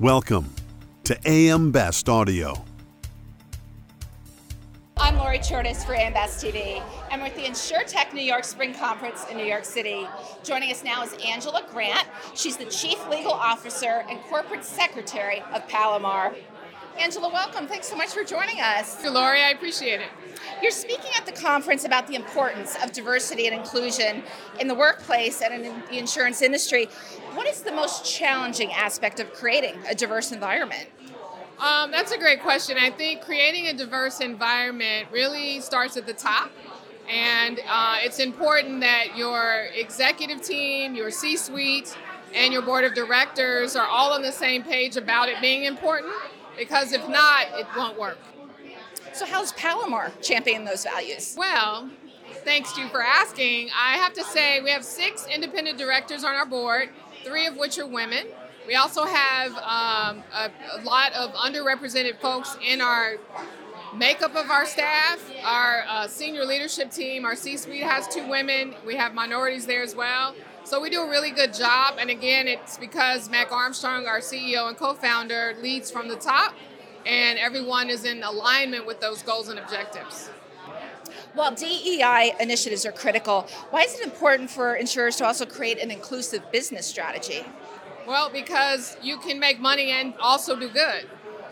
Welcome to AM Best Audio. I'm Lori Chordas for AM Best TV. I'm with the InsurTech New York Spring Conference in New York City. Joining us now is Angela Grant. She's the Chief Legal Officer and Corporate Secretary of Palomar. Angela, welcome. Thanks so much for joining us. Lori, I appreciate it. You're speaking at the conference about the importance of diversity and inclusion in the workplace and in the insurance industry. What is the most challenging aspect of creating a diverse environment? Um, that's a great question. I think creating a diverse environment really starts at the top. And uh, it's important that your executive team, your C suite, and your board of directors are all on the same page about it being important because if not, it won't work. So, how's Palomar championing those values? Well, thanks to you for asking. I have to say, we have six independent directors on our board, three of which are women. We also have um, a, a, lot of underrepresented folks in our makeup of our staff. Our uh, senior leadership team, our C suite has two women. We have minorities there as well. So we do a really good job. And again, it's because Mac Armstrong, our CEO and co founder, leads from the top, and everyone is in alignment with those goals and objectives. While DEI initiatives are critical, why is it important for insurers to also create an inclusive business strategy? Well, because you can make money and also do good.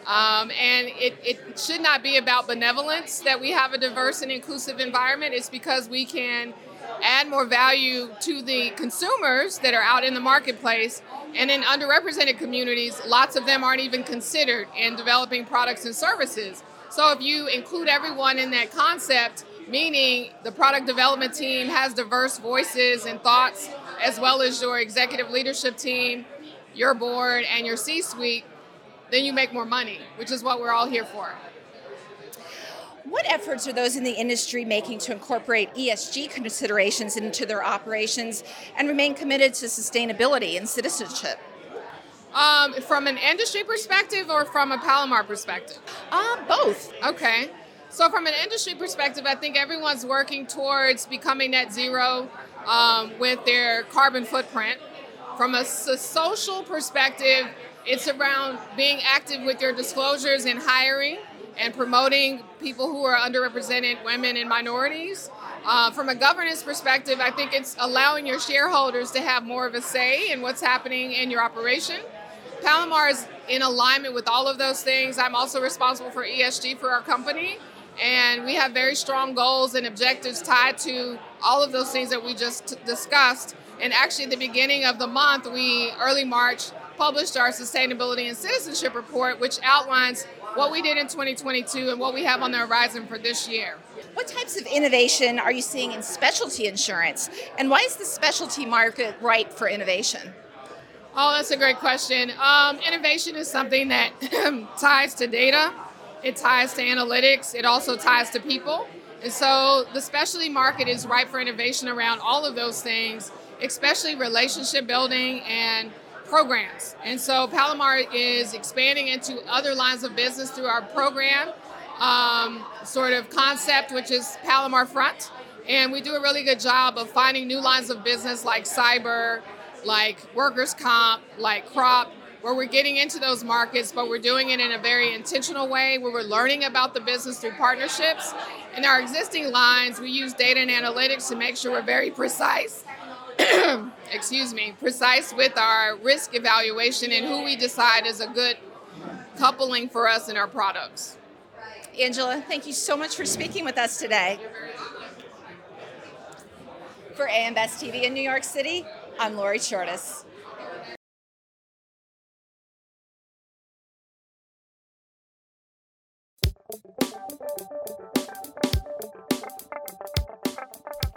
Um, and it, it should not be about benevolence that we have a diverse and inclusive environment. It's because we can add more value to the consumers that are out in the marketplace. And in underrepresented communities, lots of them aren't even considered in developing products and services. So if you include everyone in that concept, meaning the product development team has diverse voices and thoughts, as well as your executive leadership team, your board, and your C suite, then you make more money, which is what we're all here for. What efforts are those in the industry making to incorporate ESG considerations into their operations and remain committed to sustainability and citizenship? Um, from an industry perspective or from a Palomar perspective? Uh, both. Okay. So, from an industry perspective, I think everyone's working towards becoming net zero um, with their carbon footprint. From a social perspective, it's around being active with your disclosures and hiring and promoting people who are underrepresented, women and minorities. Uh, from a governance perspective, I think it's allowing your shareholders to have more of a say in what's happening in your operation. Palomar is in alignment with all of those things. I'm also responsible for ESG for our company, and we have very strong goals and objectives tied to all of those things that we just t- discussed. And actually, at the beginning of the month, we early March published our sustainability and citizenship report, which outlines what we did in 2022 and what we have on the horizon for this year. What types of innovation are you seeing in specialty insurance? And why is the specialty market ripe for innovation? Oh, that's a great question. Um, innovation is something that ties to data, it ties to analytics, it also ties to people. And so the specialty market is ripe for innovation around all of those things, especially relationship building and programs. And so Palomar is expanding into other lines of business through our program um, sort of concept, which is Palomar Front. And we do a really good job of finding new lines of business like cyber, like workers' comp, like crop, where we're getting into those markets, but we're doing it in a very intentional way where we're learning about the business through partnerships. In our existing lines, we use data and analytics to make sure we're very precise excuse me, precise with our risk evaluation and who we decide is a good coupling for us in our products. Angela, thank you so much for speaking with us today. For AM TV in New York City, I'm Lori Chordas.